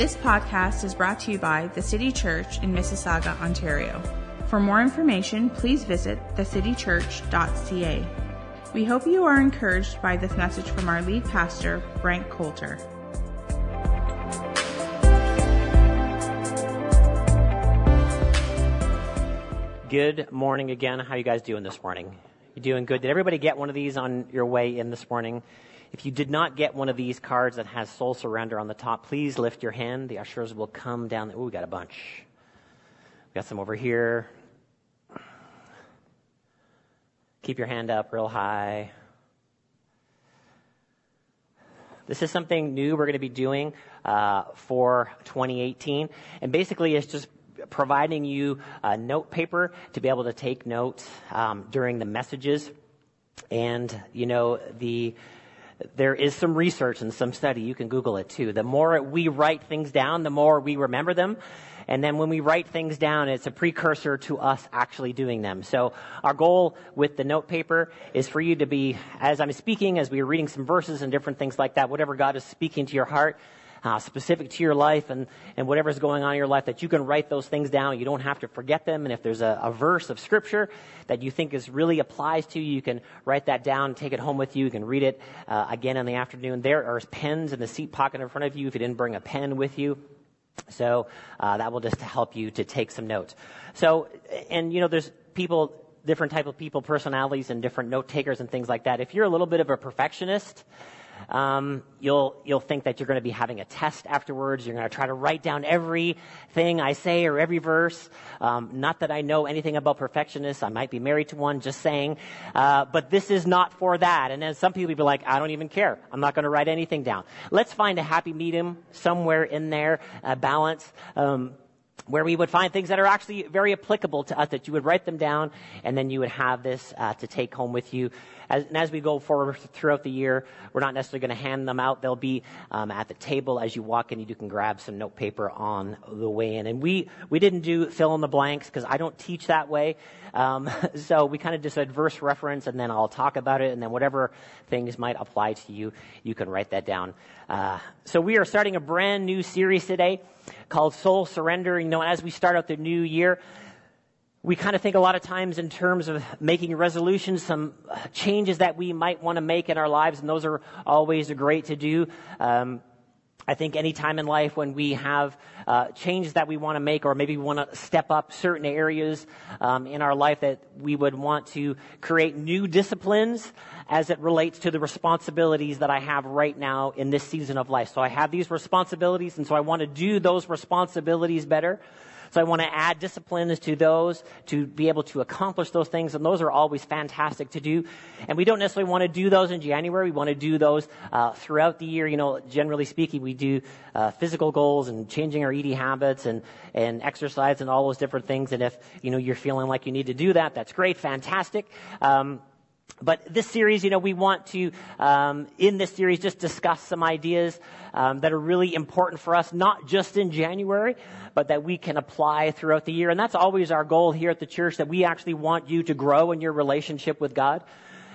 This podcast is brought to you by the City Church in Mississauga, Ontario. For more information, please visit thecitychurch.ca. We hope you are encouraged by this message from our lead pastor, Frank Coulter. Good morning again. How you guys doing this morning? You doing good? Did everybody get one of these on your way in this morning? If you did not get one of these cards that has soul surrender on the top, please lift your hand. The ushers will come down. Oh, we got a bunch. We got some over here. Keep your hand up real high. This is something new we're going to be doing uh, for 2018. And basically, it's just providing you a note paper to be able to take notes um, during the messages. And, you know, the there is some research and some study. You can Google it too. The more we write things down, the more we remember them. And then when we write things down, it's a precursor to us actually doing them. So our goal with the note paper is for you to be, as I'm speaking, as we are reading some verses and different things like that, whatever God is speaking to your heart, uh, specific to your life and, and whatever's going on in your life, that you can write those things down. You don't have to forget them. And if there's a, a verse of scripture that you think is really applies to you, you can write that down, take it home with you. You can read it uh, again in the afternoon. There are pens in the seat pocket in front of you if you didn't bring a pen with you. So uh, that will just help you to take some notes. So, and you know, there's people, different type of people, personalities, and different note takers and things like that. If you're a little bit of a perfectionist, um, you'll you'll think that you're going to be having a test afterwards. You're going to try to write down everything I say or every verse. Um, not that I know anything about perfectionists. I might be married to one. Just saying. Uh, but this is not for that. And then some people would be like, I don't even care. I'm not going to write anything down. Let's find a happy medium somewhere in there, a balance. Um, where we would find things that are actually very applicable to us, that you would write them down, and then you would have this uh, to take home with you as, and as we go forward throughout the year, we're not necessarily going to hand them out. They'll be um, at the table as you walk in. You can grab some note paper on the way in. And we, we didn't do fill in the blanks because I don't teach that way. Um, so we kind of just said verse reference and then I'll talk about it and then whatever things might apply to you, you can write that down. Uh, so we are starting a brand new series today called Soul Surrender. You know, as we start out the new year, we kind of think a lot of times in terms of making resolutions, some changes that we might want to make in our lives, and those are always great to do. Um, I think any time in life when we have uh, changes that we want to make, or maybe we want to step up certain areas um, in our life, that we would want to create new disciplines as it relates to the responsibilities that I have right now in this season of life. So I have these responsibilities, and so I want to do those responsibilities better. So I want to add disciplines to those to be able to accomplish those things, and those are always fantastic to do. And we don't necessarily want to do those in January. We want to do those uh, throughout the year. You know, generally speaking, we do uh, physical goals and changing our eating habits and and exercise and all those different things. And if you know you're feeling like you need to do that, that's great, fantastic. Um, but this series, you know, we want to, um, in this series, just discuss some ideas um, that are really important for us, not just in January, but that we can apply throughout the year. And that's always our goal here at the church, that we actually want you to grow in your relationship with God.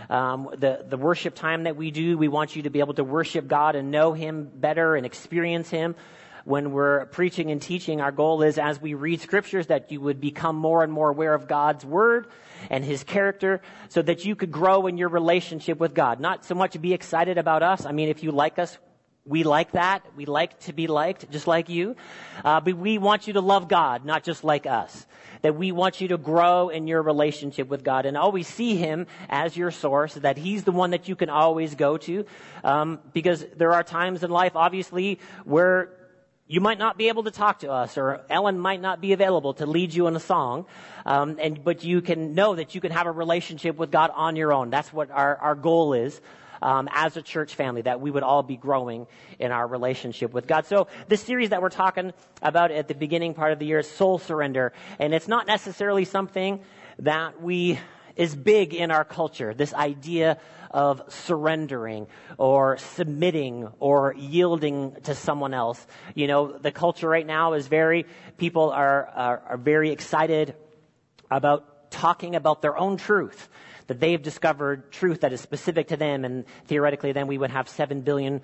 Um, the, the worship time that we do, we want you to be able to worship God and know Him better and experience Him when we're preaching and teaching, our goal is as we read scriptures that you would become more and more aware of God's word and his character so that you could grow in your relationship with God. Not so much be excited about us. I mean, if you like us, we like that. We like to be liked, just like you. Uh, but we want you to love God, not just like us. That we want you to grow in your relationship with God and always see Him as your source, that He's the one that you can always go to. Um, because there are times in life, obviously, where you might not be able to talk to us, or Ellen might not be available to lead you in a song, um, and but you can know that you can have a relationship with God on your own. That's what our, our goal is. Um, as a church family, that we would all be growing in our relationship with God. So, this series that we're talking about at the beginning part of the year is soul surrender, and it's not necessarily something that we is big in our culture. This idea of surrendering or submitting or yielding to someone else. You know, the culture right now is very, people are, are, are very excited about talking about their own truth that they've discovered truth that is specific to them, and theoretically, then we would have seven billion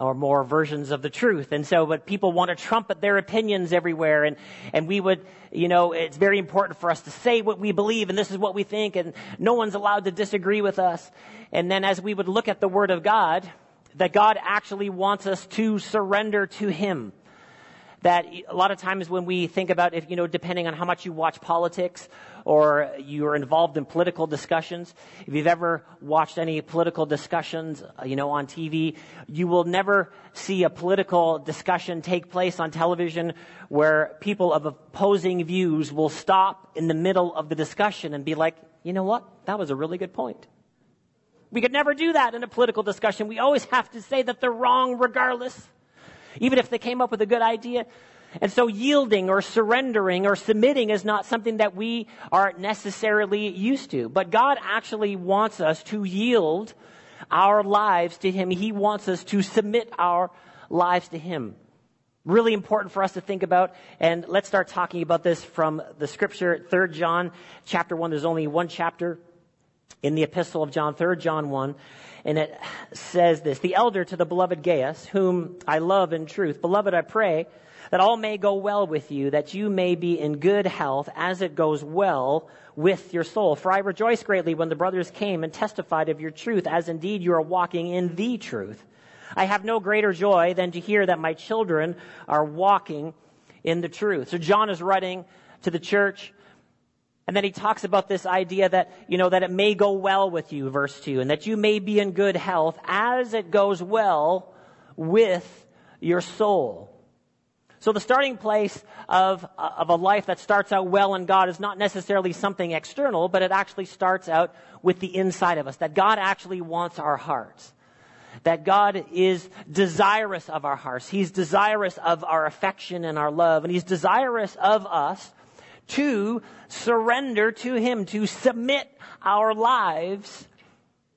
or more versions of the truth. And so, but people want to trumpet their opinions everywhere. And, and we would, you know, it's very important for us to say what we believe and this is what we think and no one's allowed to disagree with us. And then as we would look at the Word of God, that God actually wants us to surrender to Him that a lot of times when we think about if you know depending on how much you watch politics or you're involved in political discussions if you've ever watched any political discussions uh, you know on TV you will never see a political discussion take place on television where people of opposing views will stop in the middle of the discussion and be like you know what? That was a really good point. We could never do that in a political discussion. We always have to say that they're wrong regardless even if they came up with a good idea. And so yielding or surrendering or submitting is not something that we are necessarily used to. But God actually wants us to yield our lives to Him. He wants us to submit our lives to Him. Really important for us to think about. And let's start talking about this from the scripture, 3 John chapter 1. There's only one chapter in the epistle of John, 3 John 1 and it says this The elder to the beloved Gaius, whom I love in truth, beloved, I pray that all may go well with you, that you may be in good health as it goes well with your soul. For I rejoice greatly when the brothers came and testified of your truth, as indeed you are walking in the truth. I have no greater joy than to hear that my children are walking in the truth. So John is writing to the church and then he talks about this idea that, you know, that it may go well with you, verse 2, and that you may be in good health as it goes well with your soul. So the starting place of, of a life that starts out well in God is not necessarily something external, but it actually starts out with the inside of us. That God actually wants our hearts. That God is desirous of our hearts. He's desirous of our affection and our love. And He's desirous of us to surrender to Him, to submit our lives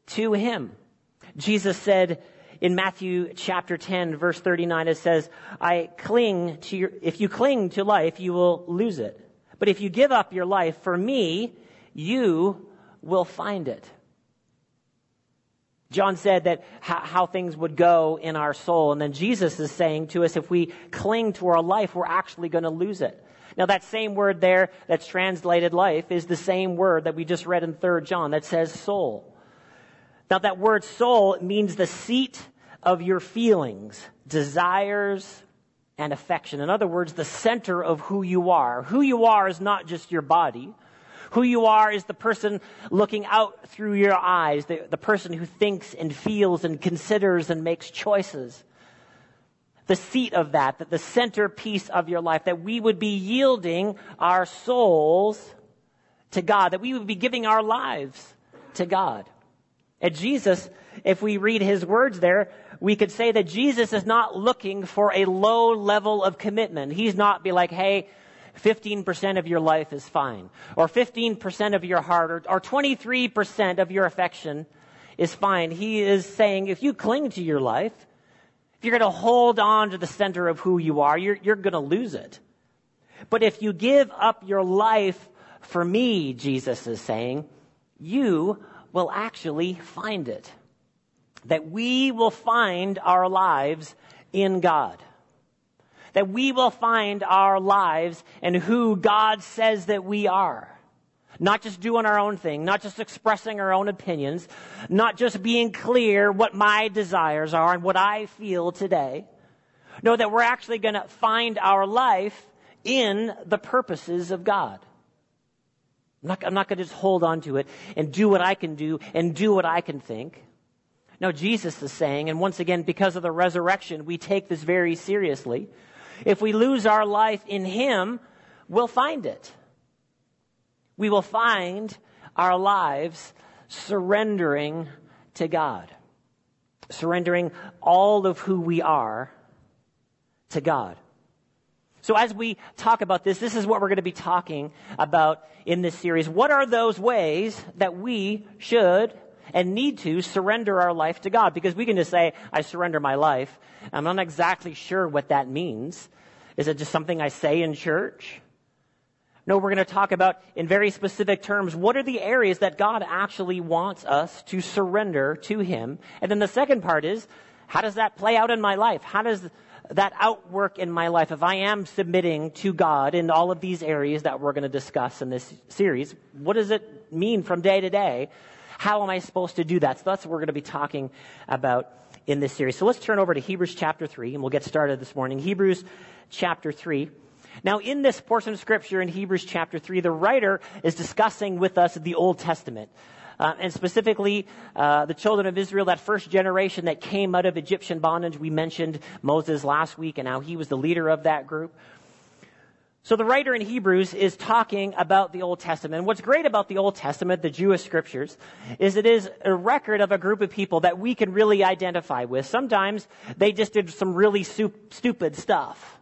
to Him. Jesus said in Matthew chapter 10 verse 39, it says, I cling to your, if you cling to life, you will lose it. But if you give up your life for me, you will find it. John said that how, how, things would go in our soul. And then Jesus is saying to us, if we cling to our life, we're actually going to lose it. Now, that same word there that's translated life is the same word that we just read in 3 John that says soul. Now, that word soul means the seat of your feelings, desires, and affection. In other words, the center of who you are. Who you are is not just your body. Who you are is the person looking out through your eyes, the, the person who thinks and feels and considers and makes choices the seat of that, that the centerpiece of your life, that we would be yielding our souls to God, that we would be giving our lives to God. And Jesus, if we read his words there, we could say that Jesus is not looking for a low level of commitment. He's not be like, hey, 15% of your life is fine, or 15% of your heart, or, or 23% of your affection is fine. He is saying, if you cling to your life, if you're going to hold on to the center of who you are, you're, you're going to lose it. But if you give up your life for me, Jesus is saying, you will actually find it. That we will find our lives in God. That we will find our lives in who God says that we are. Not just doing our own thing, not just expressing our own opinions, not just being clear what my desires are and what I feel today. No, that we're actually going to find our life in the purposes of God. I'm not, I'm not going to just hold on to it and do what I can do and do what I can think. No, Jesus is saying, and once again, because of the resurrection, we take this very seriously. If we lose our life in Him, we'll find it we will find our lives surrendering to God, surrendering all of who we are to God. So as we talk about this, this is what we're going to be talking about in this series. What are those ways that we should and need to surrender our life to God? Because we can just say, I surrender my life. I'm not exactly sure what that means. Is it just something I say in church? No, we're going to talk about in very specific terms what are the areas that God actually wants us to surrender to Him. And then the second part is How does that play out in my life? How does that outwork in my life? If I am submitting to God in all of these areas that we're going to discuss in this series, what does it mean from day to day? How am I supposed to do that? So that's what we're going to be talking about in this series. So let's turn over to Hebrews chapter 3 and we'll get started this morning. Hebrews chapter 3. Now, in this portion of scripture in Hebrews chapter 3, the writer is discussing with us the Old Testament. Uh, and specifically, uh, the children of Israel, that first generation that came out of Egyptian bondage. We mentioned Moses last week and how he was the leader of that group. So the writer in Hebrews is talking about the Old Testament. What's great about the Old Testament, the Jewish scriptures, is it is a record of a group of people that we can really identify with. Sometimes they just did some really stupid stuff.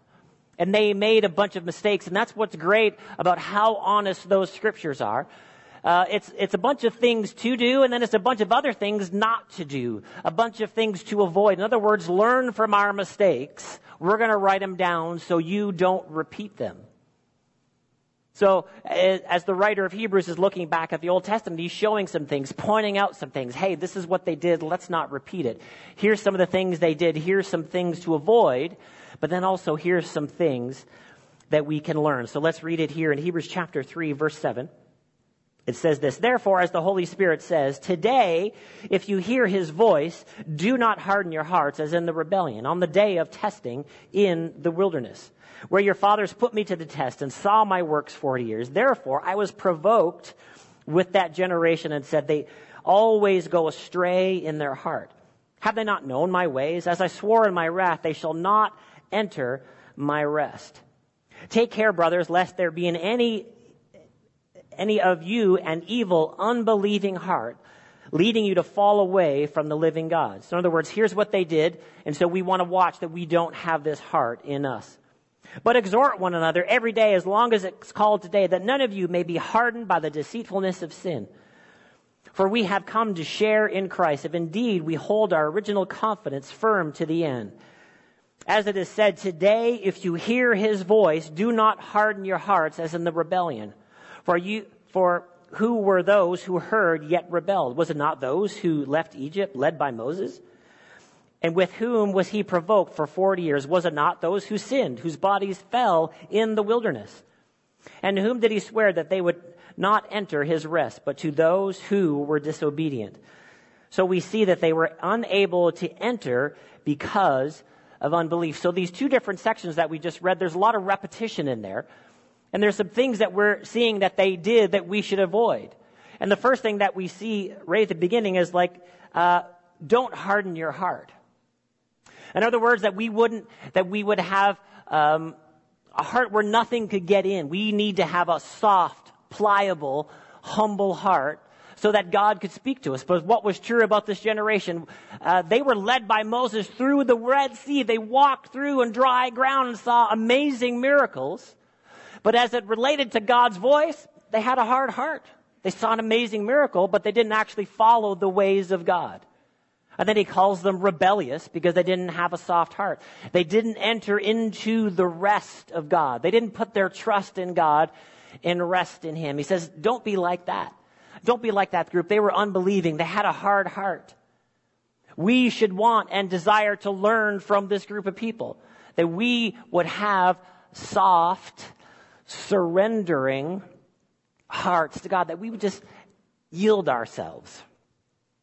And they made a bunch of mistakes. And that's what's great about how honest those scriptures are. Uh, it's, it's a bunch of things to do, and then it's a bunch of other things not to do. A bunch of things to avoid. In other words, learn from our mistakes. We're going to write them down so you don't repeat them. So, as the writer of Hebrews is looking back at the Old Testament, he's showing some things, pointing out some things. Hey, this is what they did. Let's not repeat it. Here's some of the things they did. Here's some things to avoid. But then also, here's some things that we can learn. So let's read it here in Hebrews chapter 3, verse 7. It says this, therefore, as the Holy Spirit says, today, if you hear his voice, do not harden your hearts as in the rebellion on the day of testing in the wilderness where your fathers put me to the test and saw my works 40 years. Therefore, I was provoked with that generation and said, they always go astray in their heart. Have they not known my ways? As I swore in my wrath, they shall not enter my rest. Take care, brothers, lest there be in any, any of you an evil, unbelieving heart, leading you to fall away from the living God. So in other words, here's what they did, and so we want to watch that we don't have this heart in us. But exhort one another every day as long as it's called today, that none of you may be hardened by the deceitfulness of sin. For we have come to share in Christ, if indeed we hold our original confidence firm to the end. As it is said, today, if you hear his voice, do not harden your hearts as in the rebellion. For you, for who were those who heard yet rebelled? Was it not those who left Egypt led by Moses? And with whom was he provoked for 40 years? Was it not those who sinned, whose bodies fell in the wilderness? And to whom did he swear that they would not enter his rest, but to those who were disobedient? So we see that they were unable to enter because of unbelief. So these two different sections that we just read, there's a lot of repetition in there. And there's some things that we're seeing that they did that we should avoid. And the first thing that we see right at the beginning is like, uh, don't harden your heart. In other words, that we wouldn't, that we would have um, a heart where nothing could get in. We need to have a soft, pliable, humble heart so that God could speak to us. But what was true about this generation, uh, they were led by Moses through the Red Sea. They walked through on dry ground and saw amazing miracles. But as it related to God's voice, they had a hard heart. They saw an amazing miracle, but they didn't actually follow the ways of God. And then he calls them rebellious because they didn't have a soft heart. They didn't enter into the rest of God. They didn't put their trust in God and rest in him. He says, don't be like that. Don't be like that group. They were unbelieving. They had a hard heart. We should want and desire to learn from this group of people that we would have soft, surrendering hearts to God, that we would just yield ourselves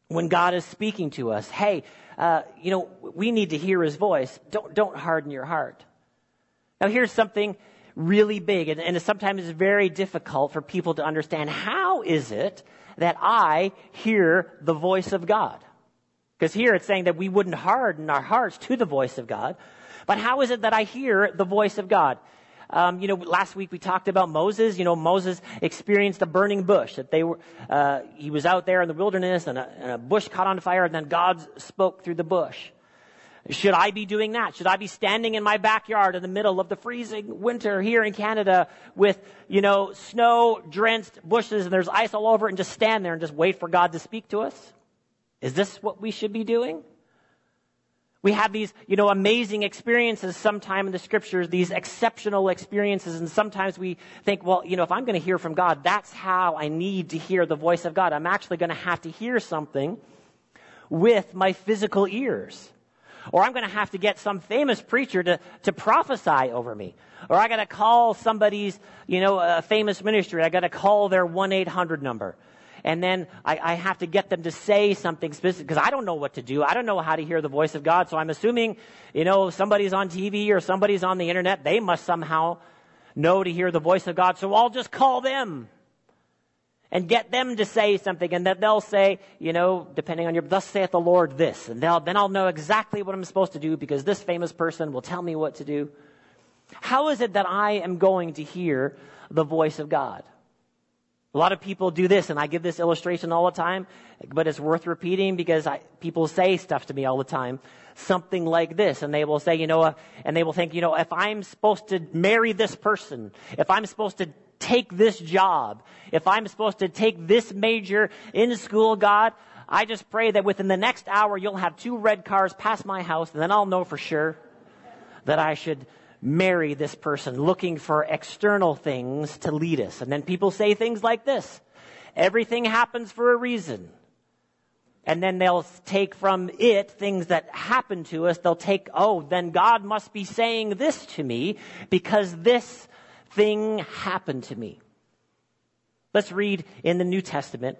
when God is speaking to us, hey, uh, you know, we need to hear his voice. Don't, don't harden your heart. Now, here's something really big, and, and sometimes it's very difficult for people to understand. How is it that I hear the voice of God? Because here it's saying that we wouldn't harden our hearts to the voice of God. But how is it that I hear the voice of God? Um, you know, last week we talked about Moses. You know, Moses experienced a burning bush. That they were, uh, he was out there in the wilderness, and a, and a bush caught on fire, and then God spoke through the bush. Should I be doing that? Should I be standing in my backyard in the middle of the freezing winter here in Canada with, you know, snow drenched bushes and there's ice all over and just stand there and just wait for God to speak to us? Is this what we should be doing? We have these, you know, amazing experiences sometime in the scriptures, these exceptional experiences, and sometimes we think, well, you know, if I'm going to hear from God, that's how I need to hear the voice of God. I'm actually going to have to hear something with my physical ears. Or I'm going to have to get some famous preacher to, to prophesy over me. Or I got to call somebody's, you know, a famous ministry. I got to call their 1-800 number. And then I, I have to get them to say something specific because I don't know what to do. I don't know how to hear the voice of God. So I'm assuming, you know, somebody's on TV or somebody's on the internet. They must somehow know to hear the voice of God. So I'll just call them and get them to say something and that they'll say, you know, depending on your, thus saith the Lord this. And then I'll know exactly what I'm supposed to do because this famous person will tell me what to do. How is it that I am going to hear the voice of God? A lot of people do this, and I give this illustration all the time, but it's worth repeating because I, people say stuff to me all the time. Something like this, and they will say, you know, uh, and they will think, you know, if I'm supposed to marry this person, if I'm supposed to take this job, if I'm supposed to take this major in school, God, I just pray that within the next hour you'll have two red cars pass my house, and then I'll know for sure that I should marry this person, looking for external things to lead us. And then people say things like this everything happens for a reason. And then they'll take from it things that happen to us. They'll take, oh, then God must be saying this to me because this thing happened to me. Let's read in the New Testament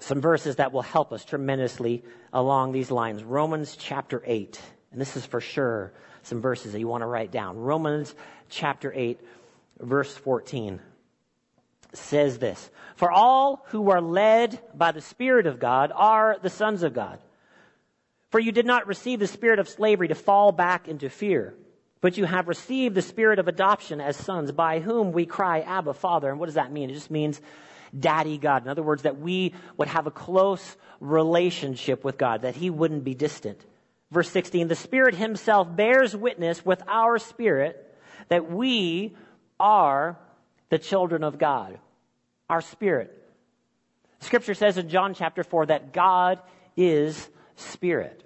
some verses that will help us tremendously along these lines. Romans chapter 8. And this is for sure some verses that you want to write down. Romans chapter 8, verse 14 says this For all who are led by the Spirit of God are the sons of God. For you did not receive the spirit of slavery to fall back into fear, but you have received the spirit of adoption as sons, by whom we cry, Abba, Father. And what does that mean? It just means Daddy God. In other words, that we would have a close relationship with God, that He wouldn't be distant. Verse 16, the Spirit Himself bears witness with our spirit that we are the children of God. Our spirit. Scripture says in John chapter 4 that God is spirit.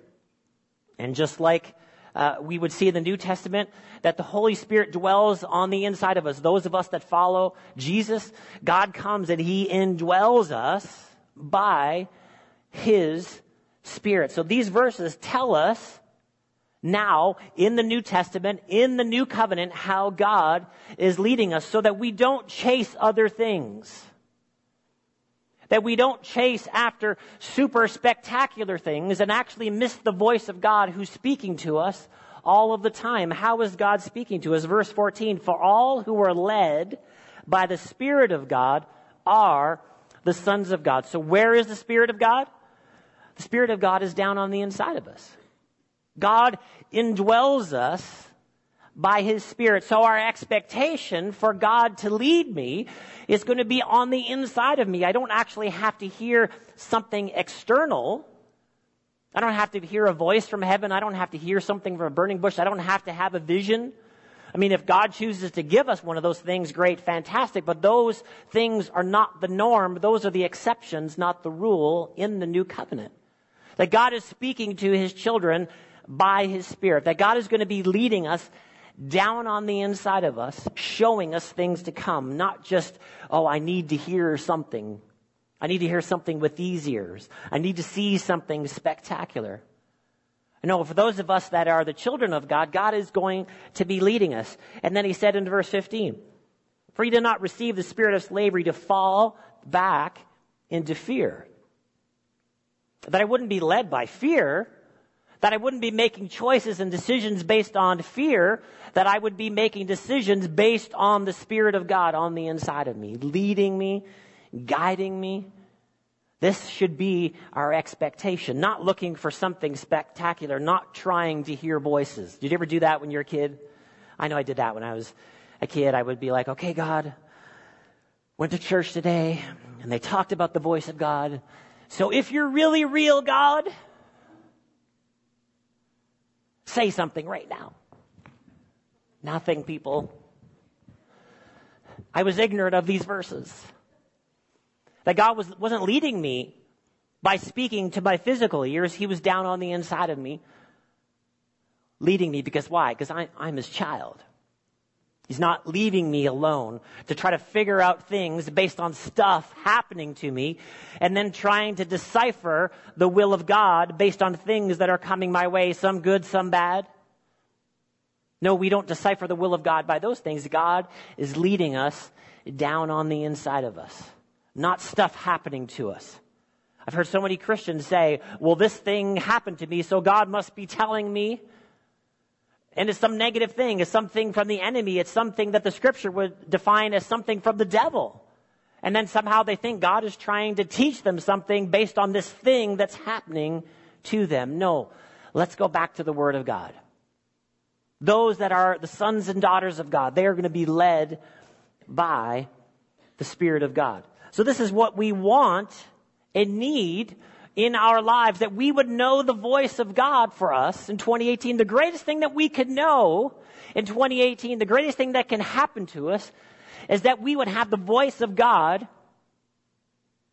And just like uh, we would see in the New Testament that the Holy Spirit dwells on the inside of us, those of us that follow Jesus, God comes and He indwells us by His Spirit. So these verses tell us now in the New Testament, in the New Covenant, how God is leading us so that we don't chase other things. That we don't chase after super spectacular things and actually miss the voice of God who's speaking to us all of the time. How is God speaking to us? Verse 14, for all who are led by the Spirit of God are the sons of God. So where is the Spirit of God? The Spirit of God is down on the inside of us. God indwells us by His Spirit. So our expectation for God to lead me is going to be on the inside of me. I don't actually have to hear something external. I don't have to hear a voice from heaven. I don't have to hear something from a burning bush. I don't have to have a vision. I mean, if God chooses to give us one of those things, great, fantastic. But those things are not the norm. Those are the exceptions, not the rule in the new covenant. That God is speaking to his children by his spirit. That God is going to be leading us down on the inside of us, showing us things to come. Not just, oh, I need to hear something. I need to hear something with these ears. I need to see something spectacular. No, for those of us that are the children of God, God is going to be leading us. And then he said in verse 15, For you did not receive the spirit of slavery to fall back into fear that I wouldn't be led by fear, that I wouldn't be making choices and decisions based on fear, that I would be making decisions based on the Spirit of God on the inside of me, leading me, guiding me. This should be our expectation, not looking for something spectacular, not trying to hear voices. Did you ever do that when you were a kid? I know I did that when I was a kid. I would be like, okay, God, went to church today, and they talked about the voice of God. So if you're really real, God, say something right now. Nothing, people. I was ignorant of these verses. That God was, wasn't leading me by speaking to my physical ears. He was down on the inside of me, leading me because why? Because I, I'm his child. He's not leaving me alone to try to figure out things based on stuff happening to me and then trying to decipher the will of God based on things that are coming my way, some good, some bad. No, we don't decipher the will of God by those things. God is leading us down on the inside of us, not stuff happening to us. I've heard so many Christians say, well, this thing happened to me, so God must be telling me and it's some negative thing. It's something from the enemy. It's something that the scripture would define as something from the devil. And then somehow they think God is trying to teach them something based on this thing that's happening to them. No. Let's go back to the Word of God. Those that are the sons and daughters of God, they are going to be led by the Spirit of God. So this is what we want and need in our lives that we would know the voice of God for us in 2018. The greatest thing that we could know in 2018, the greatest thing that can happen to us is that we would have the voice of God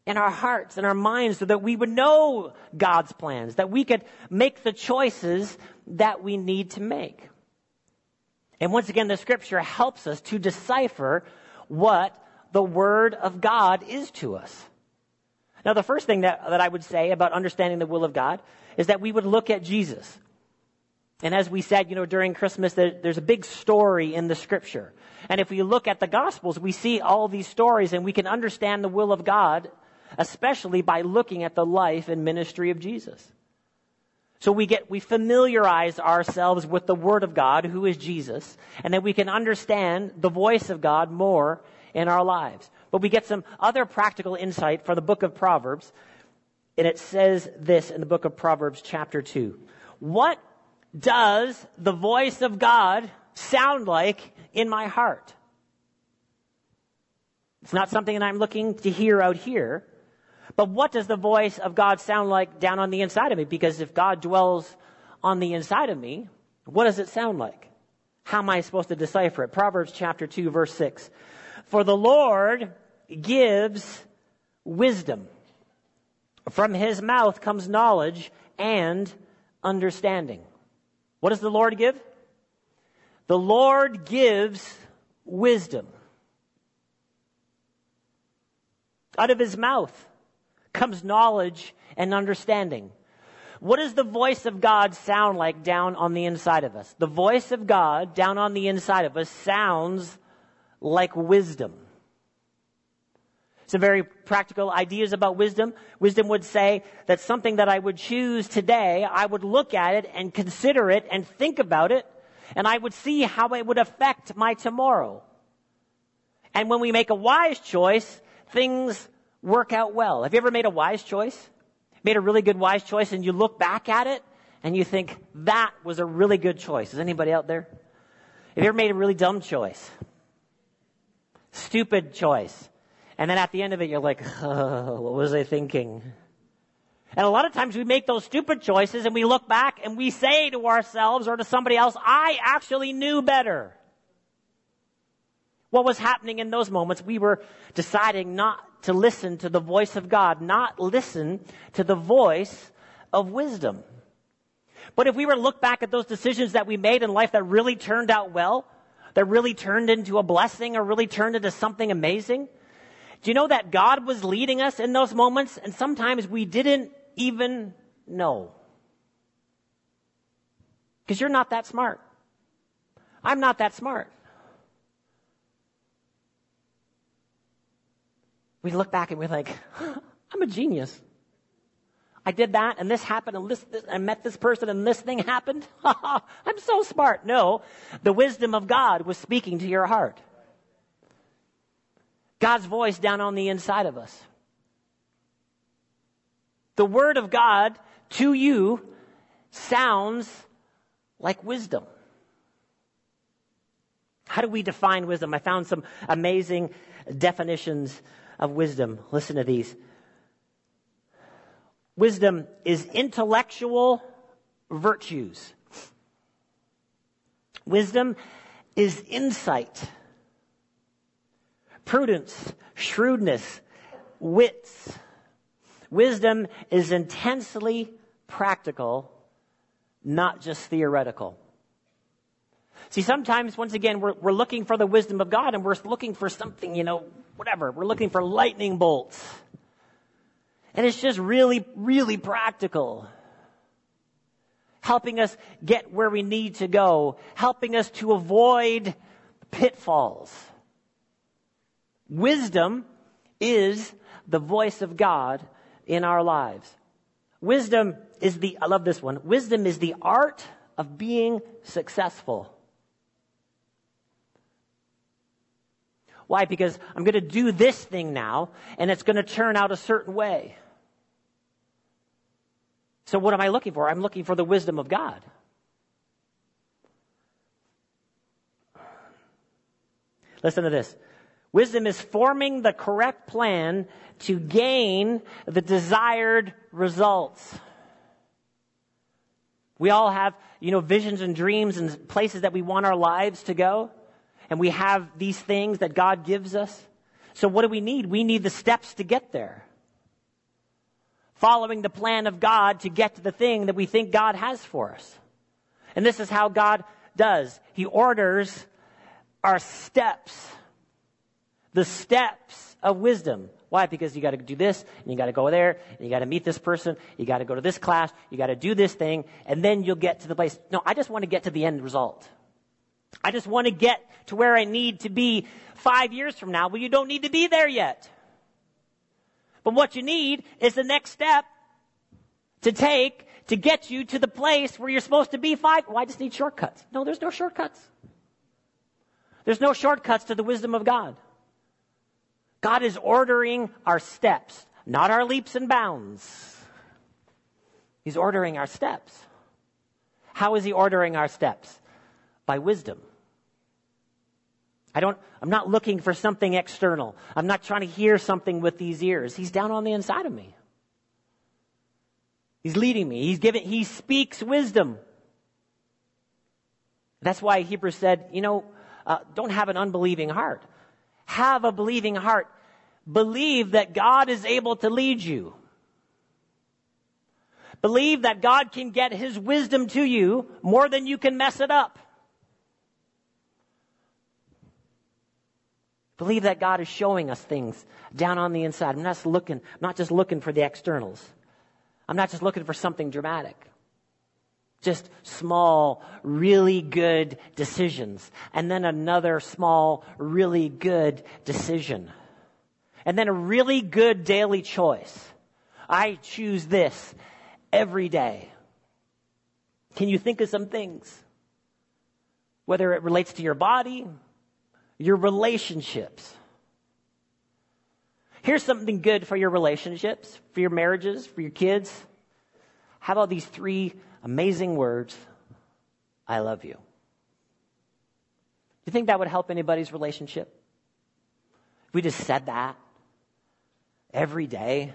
in our hearts and our minds so that we would know God's plans, that we could make the choices that we need to make. And once again, the scripture helps us to decipher what the word of God is to us. Now, the first thing that, that I would say about understanding the will of God is that we would look at Jesus. And as we said, you know, during Christmas, there, there's a big story in the scripture. And if we look at the Gospels, we see all these stories and we can understand the will of God, especially by looking at the life and ministry of Jesus. So we get, we familiarize ourselves with the Word of God, who is Jesus, and then we can understand the voice of God more in our lives. But we get some other practical insight from the book of Proverbs. And it says this in the book of Proverbs, chapter 2. What does the voice of God sound like in my heart? It's not something that I'm looking to hear out here. But what does the voice of God sound like down on the inside of me? Because if God dwells on the inside of me, what does it sound like? How am I supposed to decipher it? Proverbs chapter 2 verse 6. For the Lord gives wisdom. From his mouth comes knowledge and understanding. What does the Lord give? The Lord gives wisdom. Out of his mouth comes knowledge and understanding. What does the voice of God sound like down on the inside of us? The voice of God down on the inside of us sounds like wisdom. Some very practical ideas about wisdom. Wisdom would say that something that I would choose today, I would look at it and consider it and think about it, and I would see how it would affect my tomorrow. And when we make a wise choice, things work out well. Have you ever made a wise choice? Made a really good wise choice and you look back at it and you think, that was a really good choice. Is anybody out there? Have you ever made a really dumb choice? Stupid choice. And then at the end of it, you're like, oh, what was I thinking? And a lot of times we make those stupid choices and we look back and we say to ourselves or to somebody else, I actually knew better. What was happening in those moments? We were deciding not to listen to the voice of God, not listen to the voice of wisdom. But if we were to look back at those decisions that we made in life that really turned out well, that really turned into a blessing or really turned into something amazing, do you know that God was leading us in those moments and sometimes we didn't even know? Because you're not that smart. I'm not that smart. We look back and we're like, I'm a genius. I did that and this happened and this, this I met this person and this thing happened. I'm so smart. No, the wisdom of God was speaking to your heart. God's voice down on the inside of us. The Word of God to you sounds like wisdom. How do we define wisdom? I found some amazing definitions of wisdom. Listen to these. Wisdom is intellectual virtues. Wisdom is insight prudence, shrewdness, wits. Wisdom is intensely practical, not just theoretical. See, sometimes, once again, we're, we're looking for the wisdom of God and we're looking for something, you know, whatever. We're looking for lightning bolts. And it's just really, really practical. Helping us get where we need to go. Helping us to avoid pitfalls. Wisdom is the voice of God in our lives. Wisdom is the, I love this one. Wisdom is the art of being successful. Why? Because I'm going to do this thing now, and it's going to turn out a certain way. So, what am I looking for? I'm looking for the wisdom of God. Listen to this. Wisdom is forming the correct plan to gain the desired results. We all have, you know, visions and dreams and places that we want our lives to go. And we have these things that God gives us. So what do we need? We need the steps to get there. Following the plan of God to get to the thing that we think God has for us. And this is how God does. He orders our steps the steps of wisdom. Why? Because you got to do this, and you got to go there, and you got to meet this person, you got to go to this class, you got to do this thing, and then you'll get to the place. No, I just want to get to the end result. I just want to get to where I need to be five years from now. Well, you don't need to be there yet. But what you need is the next step to take to get you to the place where you're supposed to be five. Well, I just need shortcuts. No, there's no shortcuts. There's no shortcuts to the wisdom of God. God is ordering our steps, not our leaps and bounds. He's ordering our steps. How is he ordering our steps? By wisdom. I don't, I'm not looking for something external. I'm not trying to hear something with these ears. He's down on the inside of me. He's leading me. He's giving, he speaks wisdom. That's why Hebrews said, you know, uh, don't have an unbelieving heart have a believing heart. Believe that God is able to lead you. Believe that God can get His wisdom to you more than you can mess it up. Believe that God is showing us things down on the inside. I'm not just looking, I'm not just looking for the externals. I'm not just looking for something dramatic. Just small, really good decisions. And then another small, really good decision. And then a really good daily choice. I choose this every day. Can you think of some things? Whether it relates to your body, your relationships. Here's something good for your relationships, for your marriages, for your kids. How about these three amazing words I love you. Do you think that would help anybody's relationship? If we just said that every day.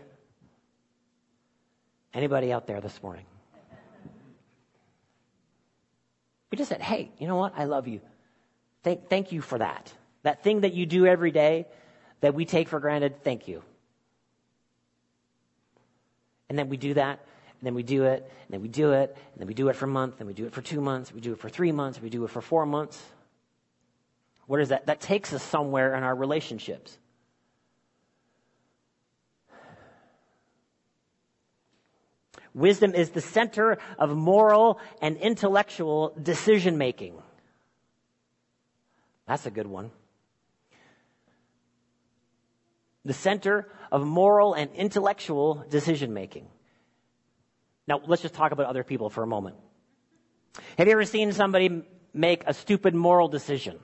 Anybody out there this morning? We just said, hey, you know what? I love you. Thank, thank you for that. That thing that you do every day that we take for granted, thank you. And then we do that and then we do it, and then we do it, and then we do it for a month, and we do it for two months, we do it for three months, we do it for four months. What is that? That takes us somewhere in our relationships. Wisdom is the center of moral and intellectual decision making. That's a good one. The center of moral and intellectual decision making. Now, let's just talk about other people for a moment. Have you ever seen somebody make a stupid moral decision?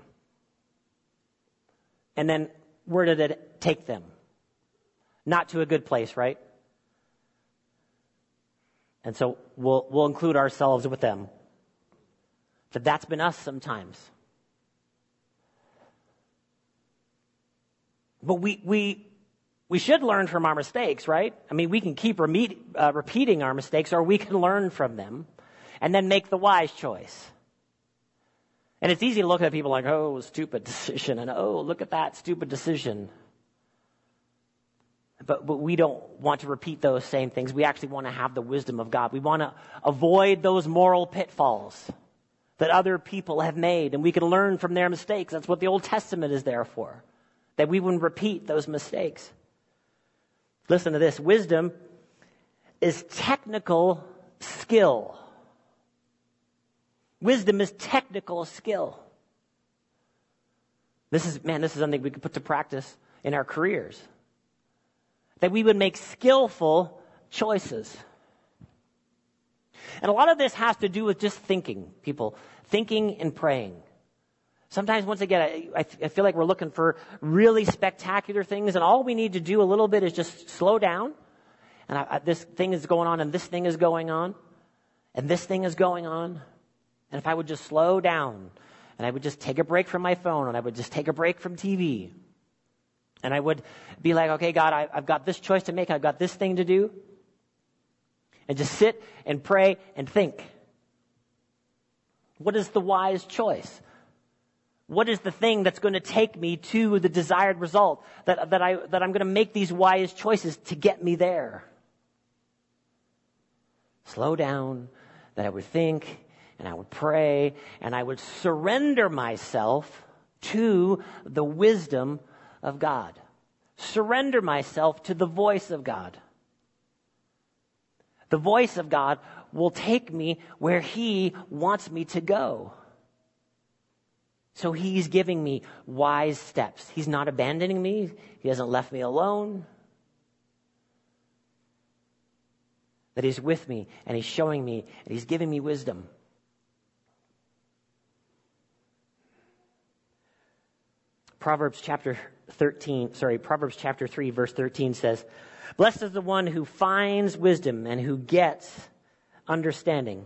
And then where did it take them? Not to a good place, right? And so we'll, we'll include ourselves with them. But that's been us sometimes. But we, we, we should learn from our mistakes, right? I mean, we can keep repeat, uh, repeating our mistakes or we can learn from them and then make the wise choice. And it's easy to look at people like, oh, stupid decision, and oh, look at that stupid decision. But, but we don't want to repeat those same things. We actually want to have the wisdom of God. We want to avoid those moral pitfalls, that other people have made, and we can learn from their mistakes. That's what the Old Testament is there for, that we wouldn't repeat those mistakes. Listen to this wisdom is technical skill. Wisdom is technical skill. This is, man, this is something we could put to practice in our careers. That we would make skillful choices. And a lot of this has to do with just thinking, people. Thinking and praying. Sometimes, once again, I, I, feel like we're looking for really spectacular things, and all we need to do a little bit is just slow down. And I, this thing is going on, and this thing is going on, and this thing is going on. And if I would just slow down, and I would just take a break from my phone, and I would just take a break from TV, and I would be like, okay, God, I, I've got this choice to make, I've got this thing to do, and just sit and pray and think. What is the wise choice? What is the thing that's going to take me to the desired result? That, that, I, that I'm going to make these wise choices to get me there. Slow down, that I would think, and I would pray, and I would surrender myself to the wisdom of God. Surrender myself to the voice of God. The voice of God will take me where He wants me to go. So He's giving me wise steps. He's not abandoning me, He hasn't left me alone. That He's with me and He's showing me and He's giving me wisdom. Proverbs chapter 13, sorry, Proverbs chapter 3, verse 13 says, Blessed is the one who finds wisdom and who gets understanding.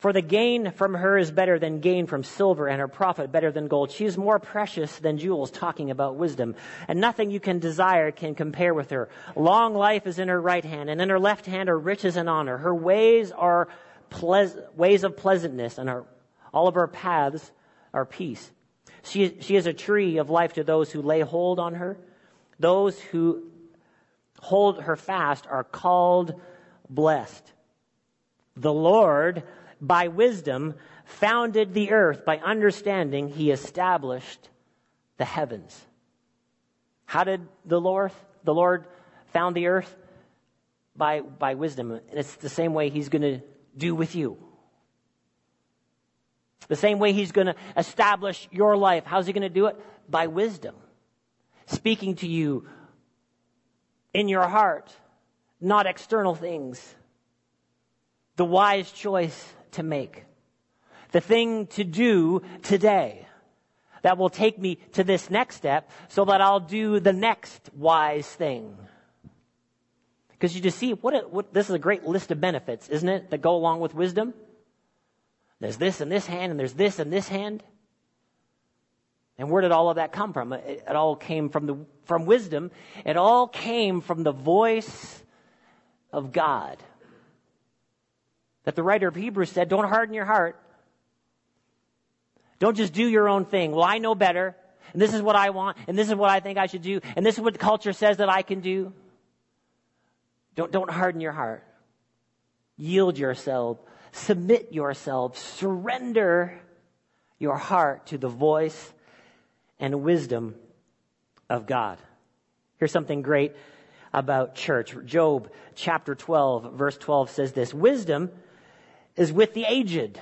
For the gain from her is better than gain from silver, and her profit better than gold. She is more precious than jewels, talking about wisdom. And nothing you can desire can compare with her. Long life is in her right hand, and in her left hand are riches and honor. Her ways are pleas- ways of pleasantness, and her, all of her paths are peace. She, she is a tree of life to those who lay hold on her. Those who hold her fast are called blessed. The Lord, by wisdom, founded the earth. By understanding, he established the heavens. How did the Lord, the Lord found the earth? By, by wisdom. And it's the same way he's going to do with you. The same way he's going to establish your life. How's he going to do it? By wisdom. Speaking to you in your heart, not external things. The wise choice to make. The thing to do today that will take me to this next step so that I'll do the next wise thing. Because you just see, what, what, this is a great list of benefits, isn't it, that go along with wisdom? There's this in this hand, and there's this in this hand. And where did all of that come from? It, it all came from, the, from wisdom. It all came from the voice of God. That the writer of Hebrews said, don't harden your heart. Don't just do your own thing. Well, I know better, and this is what I want, and this is what I think I should do, and this is what the culture says that I can do. Don't, don't harden your heart. Yield yourself. Submit yourself. Surrender your heart to the voice and wisdom of God. Here's something great about church. Job chapter 12, verse 12 says this Wisdom is with the aged.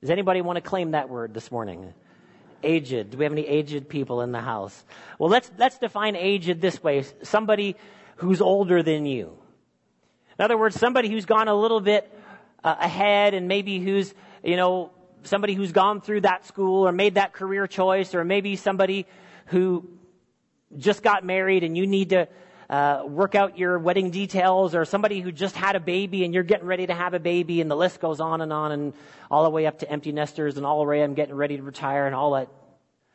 Does anybody want to claim that word this morning? Aged. Do we have any aged people in the house? Well, let's, let's define aged this way somebody who's older than you. In other words, somebody who's gone a little bit uh, ahead and maybe who's, you know, somebody who's gone through that school or made that career choice, or maybe somebody who just got married and you need to uh, work out your wedding details, or somebody who just had a baby and you're getting ready to have a baby, and the list goes on and on, and all the way up to empty nesters, and all the way I'm getting ready to retire, and all that.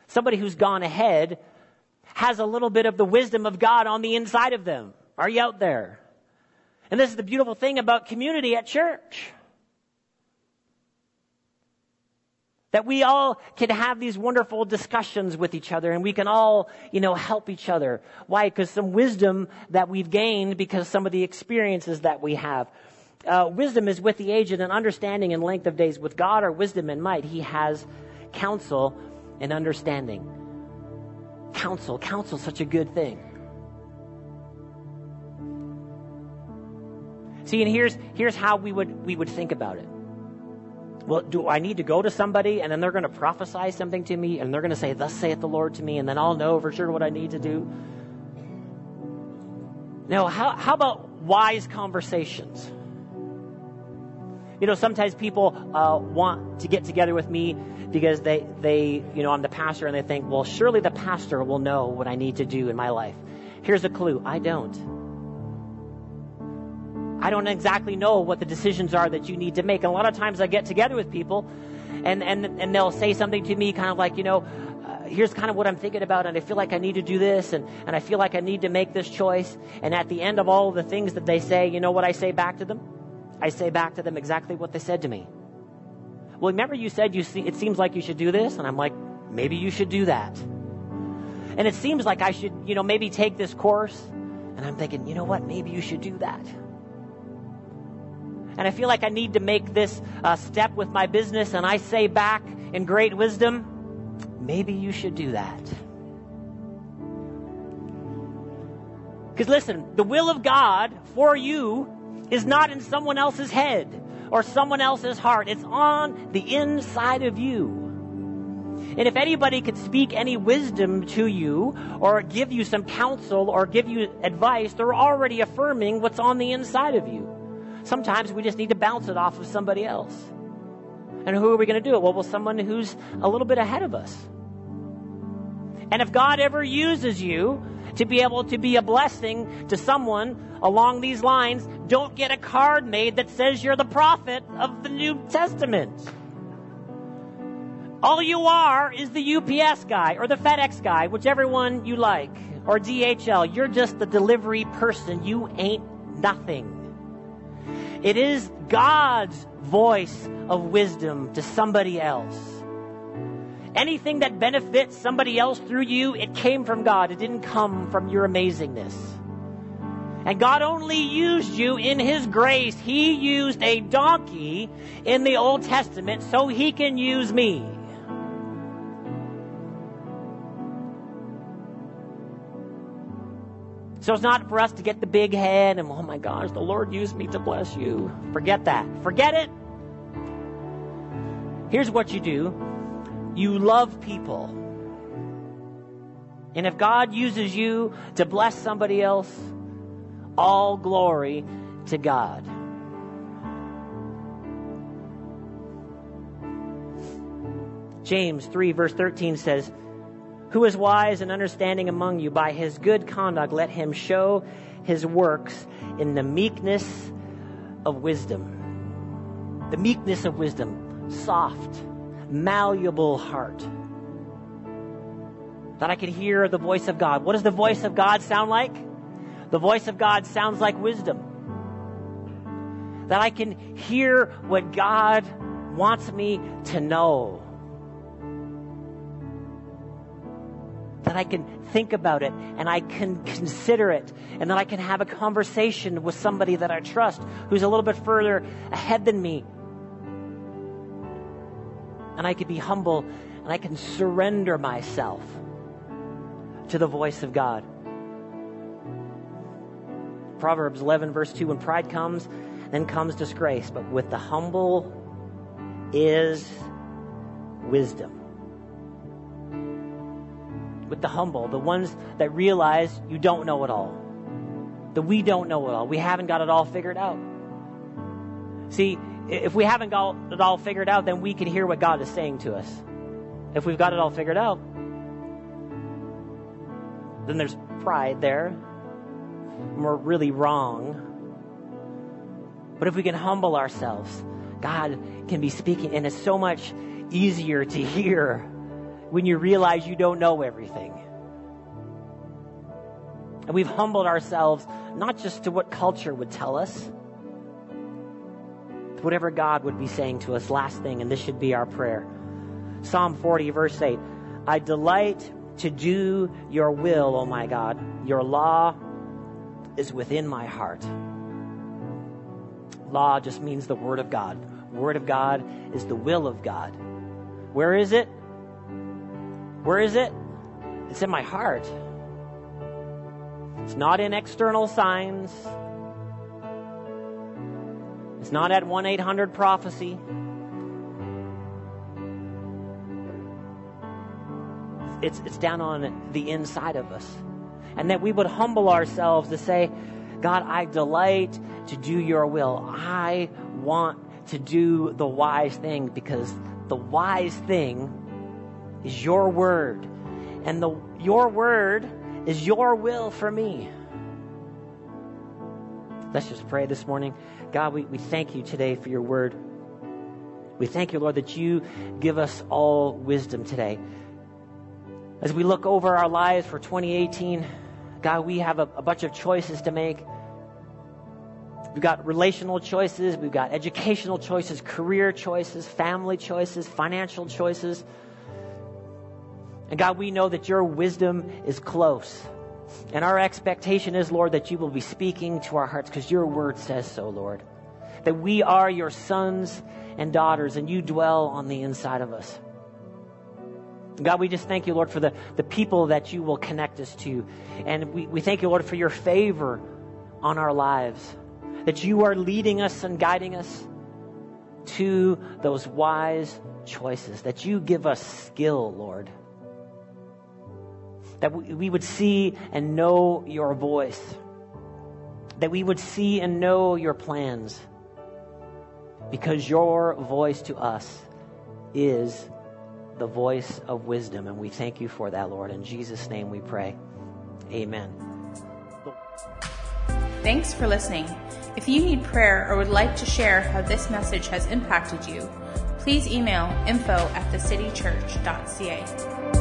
Somebody who's gone ahead has a little bit of the wisdom of God on the inside of them. Are you out there? And this is the beautiful thing about community at church. That we all can have these wonderful discussions with each other and we can all, you know, help each other. Why? Because some wisdom that we've gained because some of the experiences that we have. uh, wisdom is with the aged and understanding and length of days. With God are wisdom and might. He has counsel and understanding. Counsel, counsel, such a good thing. See, and here's here's how we would we would think about it. Well, do I need to go to somebody and then they're going to prophesy something to me and they're going to say, "Thus saith the Lord" to me, and then I'll know for sure what I need to do? Now, How how about wise conversations? You know, sometimes people uh, want to get together with me because they, they, you know, I'm the pastor and they think, well, surely the pastor will know what I need to do in my life. Here's a clue I don't. I don't exactly know what the decisions are that you need to make. And a lot of times I get together with people and, and, and they'll say something to me kind of like, you know, uh, here's kind of what I'm thinking about, and I feel like I need to do this, and, and I feel like I need to make this choice. And at the end of all the things that they say, you know what I say back to them? I say back to them exactly what they said to me. Well, remember you said you see, it seems like you should do this? And I'm like, maybe you should do that. And it seems like I should, you know, maybe take this course. And I'm thinking, you know what? Maybe you should do that. And I feel like I need to make this uh, step with my business. And I say back in great wisdom, maybe you should do that. Because listen, the will of God for you is not in someone else's head or someone else's heart. It's on the inside of you. And if anybody could speak any wisdom to you or give you some counsel or give you advice, they're already affirming what's on the inside of you. Sometimes we just need to bounce it off of somebody else. And who are we going to do it? Well, well, someone who's a little bit ahead of us. And if God ever uses you to be able to be a blessing to someone along these lines, don't get a card made that says you're the prophet of the New Testament. All you are is the UPS guy or the FedEx guy, whichever one you like, or DHL. You're just the delivery person. You ain't nothing. It is God's voice of wisdom to somebody else. Anything that benefits somebody else through you, it came from God. It didn't come from your amazingness. And God only used you in His grace. He used a donkey in the Old Testament so He can use me. So it's not for us to get the big head and, oh my gosh, the Lord used me to bless you. Forget that. Forget it. Here's what you do you love people. And if God uses you to bless somebody else, all glory to God. James 3, verse 13 says, Who is wise and understanding among you? By his good conduct, let him show his works in the meekness of wisdom. The meekness of wisdom, soft malleable heart. That I can hear the voice of God. What does the voice of God sound like? The voice of God sounds like wisdom. That I can hear what God wants me to know. That I can think about it and I can consider it and that I can have a conversation with somebody that I trust who's a little bit further ahead than me and I can be humble and I can surrender myself to the voice of God. Proverbs 11, verse 2 When pride comes, then comes disgrace, but with the humble is wisdom. With the humble, the ones that realize you don't know it all, that we don't know it all, we haven't got it all figured out. See, if we haven't got it all figured out, then we can hear what God is saying to us. If we've got it all figured out, then there's pride there. And We're really wrong. But if we can humble ourselves, God can be speaking, and it's so much easier to hear when you realize you don't know everything. And we've humbled ourselves not just to what culture would tell us, to whatever God would be saying to us. Last thing, and this should be our prayer. Psalm 40, verse 8 I delight to do your will, O my God. Your law is within my heart. Law just means the Word of God. Word of God is the will of God. Where is it? Where is it? It's in my heart. It's not in external signs. It's not at 1 800 prophecy. It's, it's down on the inside of us. And that we would humble ourselves to say, God, I delight to do your will. I want to do the wise thing because the wise thing is your word. And the, your word is your will for me. Let's just pray this morning. God, we, we thank you today for your word. We thank you, Lord, that you give us all wisdom today. As we look over our lives for 2018, God, we have a, a bunch of choices to make. We've got relational choices, we've got educational choices, career choices, family choices, financial choices. And God, we know that your wisdom is close. And our expectation is, Lord, that you will be speaking to our hearts because your word says so, Lord. That we are your sons and daughters and you dwell on the inside of us. God, we just thank you, Lord, for the, the people that you will connect us to. And we, we thank you, Lord, for your favor on our lives that you are leading us and guiding us to those wise choices, that you give us skill, Lord. That we would see and know your voice, that we would see and know your plans, because your voice to us is the voice of wisdom. And we thank you for that, Lord. In Jesus' name we pray. Amen. Thanks for listening. If you need prayer or would like to share how this message has impacted you, please email info at thecitychurch.ca.